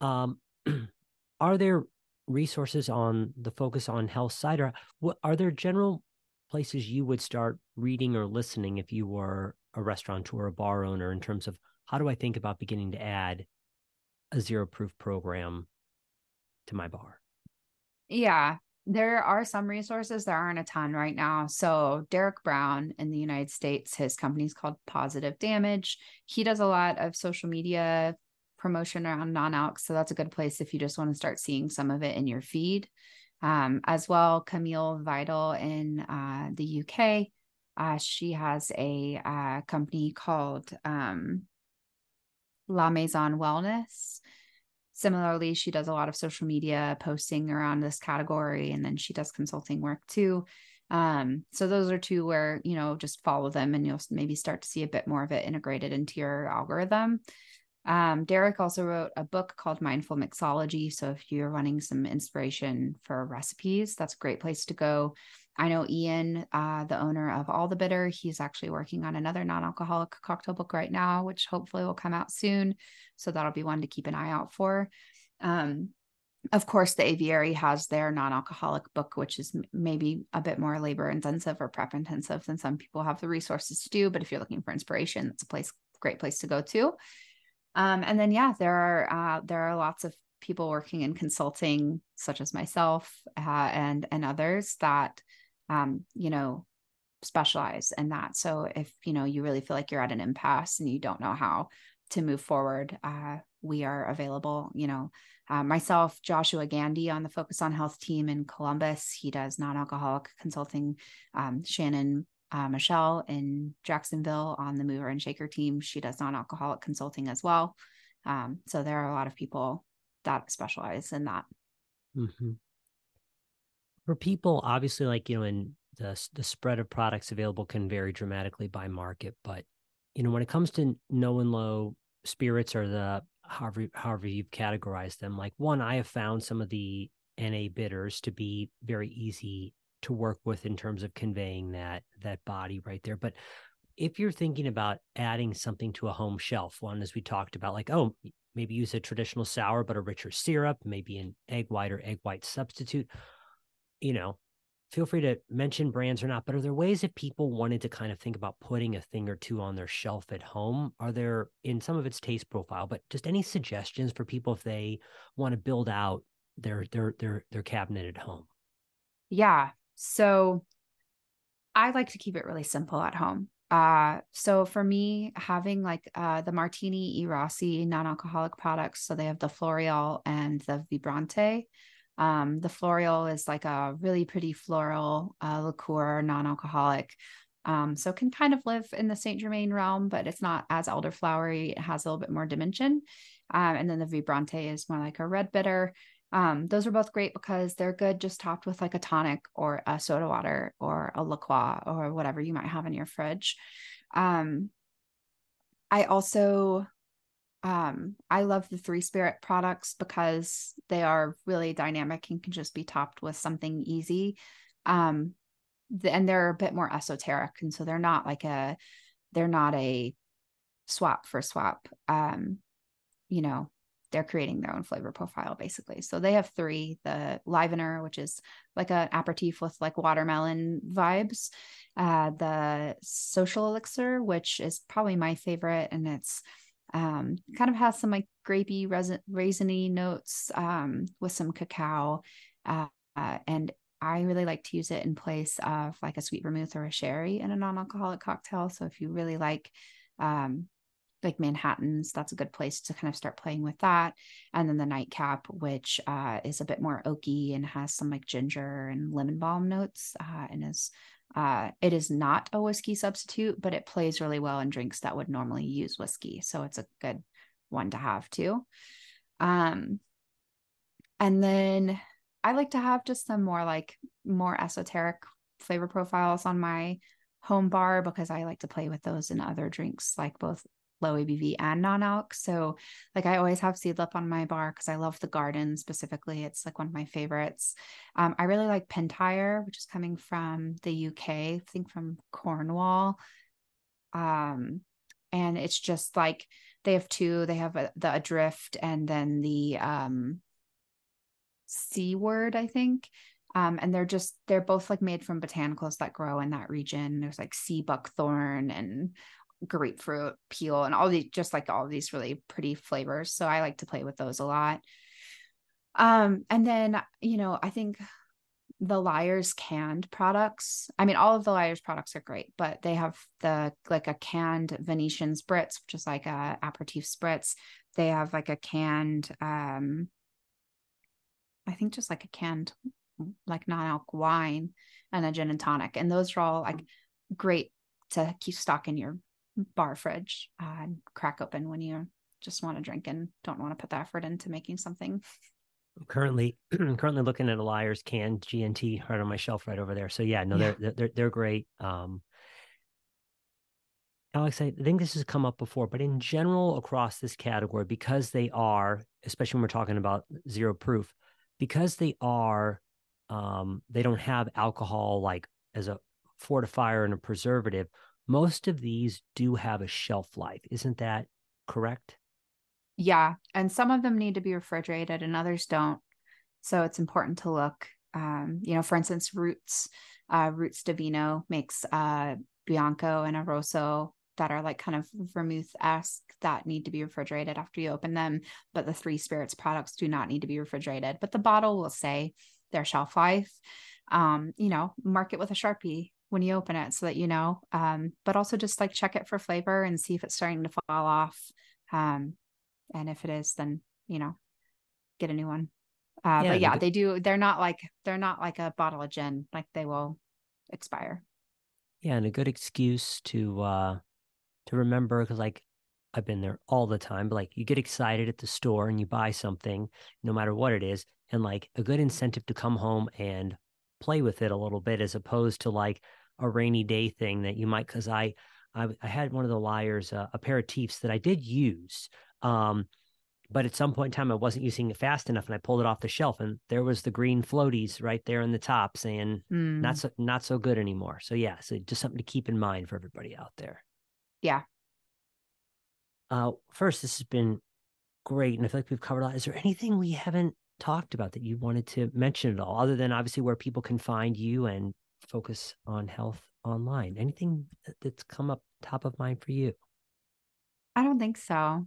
um, are there resources on the focus on health side, or what are there general places you would start reading or listening if you were a restaurateur or a bar owner in terms of how do I think about beginning to add a zero proof program to my bar? Yeah, there are some resources. There aren't a ton right now. So, Derek Brown in the United States, his company is called Positive Damage. He does a lot of social media promotion around non alc. So, that's a good place if you just want to start seeing some of it in your feed. Um, as well, Camille Vidal in uh, the UK. Uh, she has a uh, company called um, La Maison Wellness similarly she does a lot of social media posting around this category and then she does consulting work too um, so those are two where you know just follow them and you'll maybe start to see a bit more of it integrated into your algorithm um, derek also wrote a book called mindful mixology so if you're running some inspiration for recipes that's a great place to go I know Ian, uh, the owner of All the Bitter, he's actually working on another non alcoholic cocktail book right now, which hopefully will come out soon. So that'll be one to keep an eye out for. Um, of course, the aviary has their non alcoholic book, which is maybe a bit more labor intensive or prep intensive than some people have the resources to do. But if you're looking for inspiration, it's a place, great place to go to. Um, and then, yeah, there are uh, there are lots of people working in consulting, such as myself uh, and and others that um, you know, specialize in that. So if, you know, you really feel like you're at an impasse and you don't know how to move forward, uh, we are available, you know, uh, myself, Joshua Gandy on the Focus on Health team in Columbus. He does non-alcoholic consulting. Um, Shannon uh, Michelle in Jacksonville on the Mover and Shaker team. She does non-alcoholic consulting as well. Um, so there are a lot of people that specialize in that. Mm-hmm for people obviously like you know in the the spread of products available can vary dramatically by market but you know when it comes to no and low spirits or the however however you've categorized them like one i have found some of the na bitters to be very easy to work with in terms of conveying that that body right there but if you're thinking about adding something to a home shelf one as we talked about like oh maybe use a traditional sour but a richer syrup maybe an egg white or egg white substitute you know, feel free to mention brands or not, but are there ways if people wanted to kind of think about putting a thing or two on their shelf at home? Are there in some of its taste profile, but just any suggestions for people if they want to build out their their their their cabinet at home? Yeah. So I like to keep it really simple at home. Uh, so for me, having like uh, the Martini E Rossi non-alcoholic products, so they have the Floreal and the Vibrante. Um, the Floreal is like a really pretty floral uh, liqueur, non alcoholic. Um, so can kind of live in the Saint Germain realm, but it's not as elderflowery. It has a little bit more dimension. Um, and then the Vibrante is more like a red bitter. Um, those are both great because they're good just topped with like a tonic or a soda water or a La Croix or whatever you might have in your fridge. Um, I also um, I love the three spirit products because they are really dynamic and can just be topped with something easy. Um, and they're a bit more esoteric. And so they're not like a, they're not a swap for swap. Um, you know, they're creating their own flavor profile basically. So they have three the Livener, which is like an aperitif with like watermelon vibes, uh, the Social Elixir, which is probably my favorite, and it's um, kind of has some like grapey resin- raisiny notes um, with some cacao uh, uh, and i really like to use it in place of like a sweet vermouth or a sherry in a non-alcoholic cocktail so if you really like um, like manhattans that's a good place to kind of start playing with that and then the nightcap which uh, is a bit more oaky and has some like ginger and lemon balm notes uh, and is uh, it is not a whiskey substitute, but it plays really well in drinks that would normally use whiskey. So it's a good one to have too. Um, and then I like to have just some more like more esoteric flavor profiles on my home bar because I like to play with those in other drinks, like both low ABV and non alc. So, like, I always have Seedlip on my bar because I love the garden specifically. It's like one of my favorites. Um, I really like Pentire, which is coming from the UK, I think from Cornwall. Um, and it's just like they have two. They have a, the Adrift and then the um Seaward, I think. Um, and they're just they're both like made from botanicals that grow in that region. There's like sea buckthorn and grapefruit peel and all these just like all these really pretty flavors. So I like to play with those a lot. Um, and then you know, I think the Lyre's canned products. I mean, all of the Lyre's products are great, but they have the like a canned Venetian spritz, which is like a aperitif spritz. They have like a canned um I think just like a canned like non-alc wine and a gin and tonic. And those are all like great to keep stock in your bar fridge uh, and crack open when you just want to drink and don't want to put the effort into making something currently currently looking at a Lyre's canned GNT right on my shelf right over there. So yeah, no, yeah. they're they're they're great. Um, Alex, I think this has come up before, but in general, across this category, because they are, especially when we're talking about zero proof, because they are, um, they don't have alcohol like as a fortifier and a preservative. Most of these do have a shelf life. Isn't that correct? Yeah. And some of them need to be refrigerated and others don't. So it's important to look. Um, you know, for instance, Roots, uh, Roots Divino makes uh, Bianco and a Rosso that are like kind of vermouth esque that need to be refrigerated after you open them. But the three spirits products do not need to be refrigerated. But the bottle will say their shelf life. Um, you know, mark it with a Sharpie when you open it so that you know. Um, but also just like check it for flavor and see if it's starting to fall off. Um, and if it is then you know get a new one uh, yeah, but yeah they do they're not like they're not like a bottle of gin like they will expire yeah and a good excuse to uh to remember because like i've been there all the time but like you get excited at the store and you buy something no matter what it is and like a good incentive to come home and play with it a little bit as opposed to like a rainy day thing that you might because I, I I had one of the Lyre's uh, aperitifs that I did use um, but at some point in time, I wasn't using it fast enough, and I pulled it off the shelf, and there was the green floaties right there in the top, saying mm. not so not so good anymore. So yeah, so just something to keep in mind for everybody out there. Yeah. Uh, first, this has been great, and I feel like we've covered a lot. Is there anything we haven't talked about that you wanted to mention at all, other than obviously where people can find you and focus on health online? Anything that's come up top of mind for you? I don't think so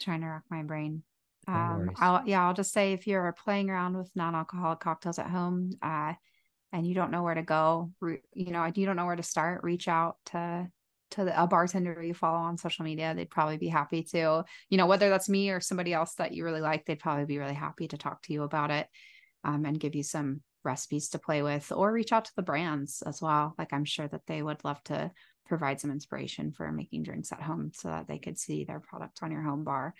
trying to rock my brain. um, I'll, yeah, I'll just say if you're playing around with non-alcoholic cocktails at home, uh, and you don't know where to go, re- you know, you don't know where to start, reach out to to the, a bartender you follow on social media. They'd probably be happy to, you know, whether that's me or somebody else that you really like, they'd probably be really happy to talk to you about it, um, and give you some recipes to play with, or reach out to the brands as well. Like I'm sure that they would love to provide some inspiration for making drinks at home so that they could see their product on your home bar.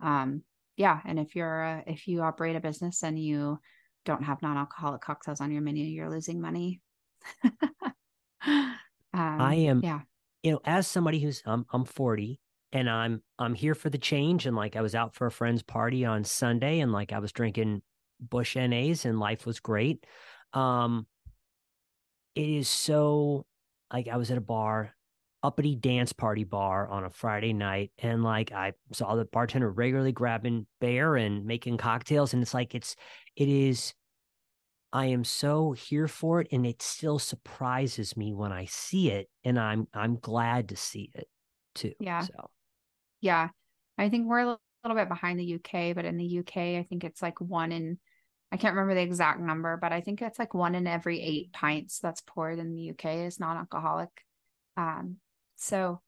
Um, yeah, and if you're a, if you operate a business and you don't have non-alcoholic cocktails on your menu, you're losing money. um, I am, yeah. You know, as somebody who's I'm I'm 40 and I'm I'm here for the change, and like I was out for a friend's party on Sunday, and like I was drinking Busch NAs, and life was great. Um, it is so like I was at a bar, uppity dance party bar on a Friday night, and like I saw the bartender regularly grabbing beer and making cocktails, and it's like it's it is. I am so here for it, and it still surprises me when I see it, and I'm I'm glad to see it too. Yeah. So, yeah, I think we're a little bit behind the UK, but in the UK, I think it's like one in I can't remember the exact number, but I think it's like one in every eight pints that's poured in the UK is non-alcoholic. Um, so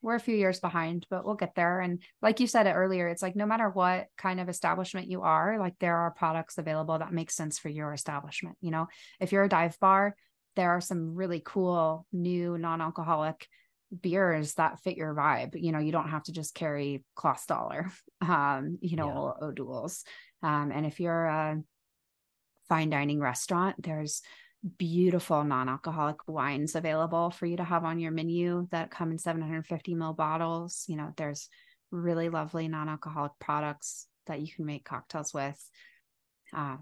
we're a few years behind, but we'll get there. And like you said it earlier, it's like no matter what kind of establishment you are, like there are products available that make sense for your establishment. You know, if you're a dive bar, there are some really cool new non-alcoholic beers that fit your vibe. You know, you don't have to just carry Clausthaler, um, you know, yeah. or O'Doul's. Um, and if you're a fine dining restaurant, there's beautiful non-alcoholic wines available for you to have on your menu that come in 750 ml bottles. You know, there's really lovely non-alcoholic products that you can make cocktails with. Uh,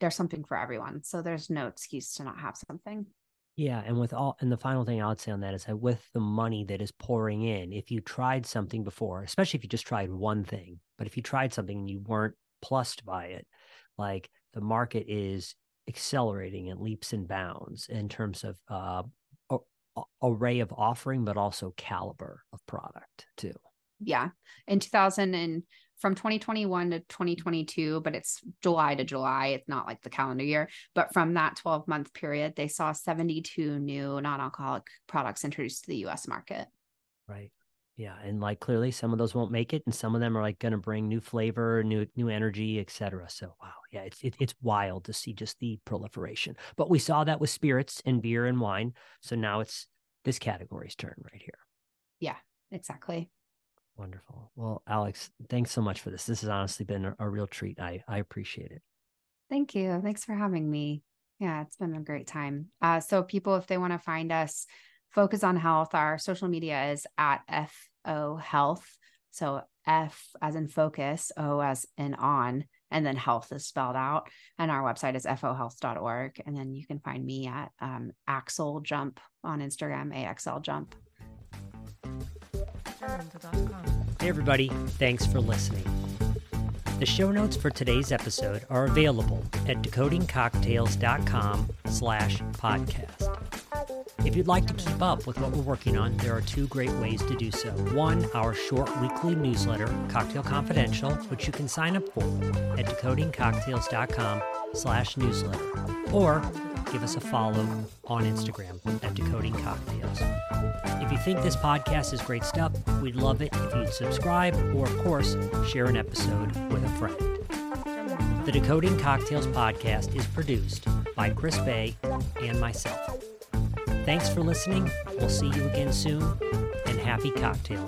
there's something for everyone. So there's no excuse to not have something. Yeah, and with all and the final thing I would say on that is that with the money that is pouring in, if you tried something before, especially if you just tried one thing, but if you tried something and you weren't plussed by it, like the market is accelerating in leaps and bounds in terms of uh, a, array of offering, but also caliber of product too. Yeah, in 2000 and from 2021 to 2022, but it's July to July. It's not like the calendar year. But from that 12 month period, they saw 72 new non alcoholic products introduced to the US market. Right. Yeah. And like clearly some of those won't make it. And some of them are like going to bring new flavor, new, new energy, etc. So, wow. Yeah. It's, it, it's wild to see just the proliferation. But we saw that with spirits and beer and wine. So now it's this category's turn right here. Yeah, exactly. Wonderful. Well, Alex, thanks so much for this. This has honestly been a, a real treat. I, I appreciate it. Thank you. Thanks for having me. Yeah, it's been a great time. Uh, so, people, if they want to find us, Focus on Health, our social media is at FO Health. So, F as in focus, O as in on, and then health is spelled out. And our website is fohealth.org. And then you can find me at um, Axel Jump on Instagram, AXL Jump. Hey, everybody. Thanks for listening. The show notes for today's episode are available at decodingcocktails.com slash podcast. If you'd like to keep up with what we're working on, there are two great ways to do so. One, our short weekly newsletter, Cocktail Confidential, which you can sign up for at decodingcocktails.com slash newsletter. Or give us a follow on Instagram at Decoding Cocktails. If you think this podcast is great stuff, we'd love it if you'd subscribe or, of course, share an episode with a friend. The Decoding Cocktails podcast is produced by Chris Bay and myself. Thanks for listening. We'll see you again soon, and happy cocktail.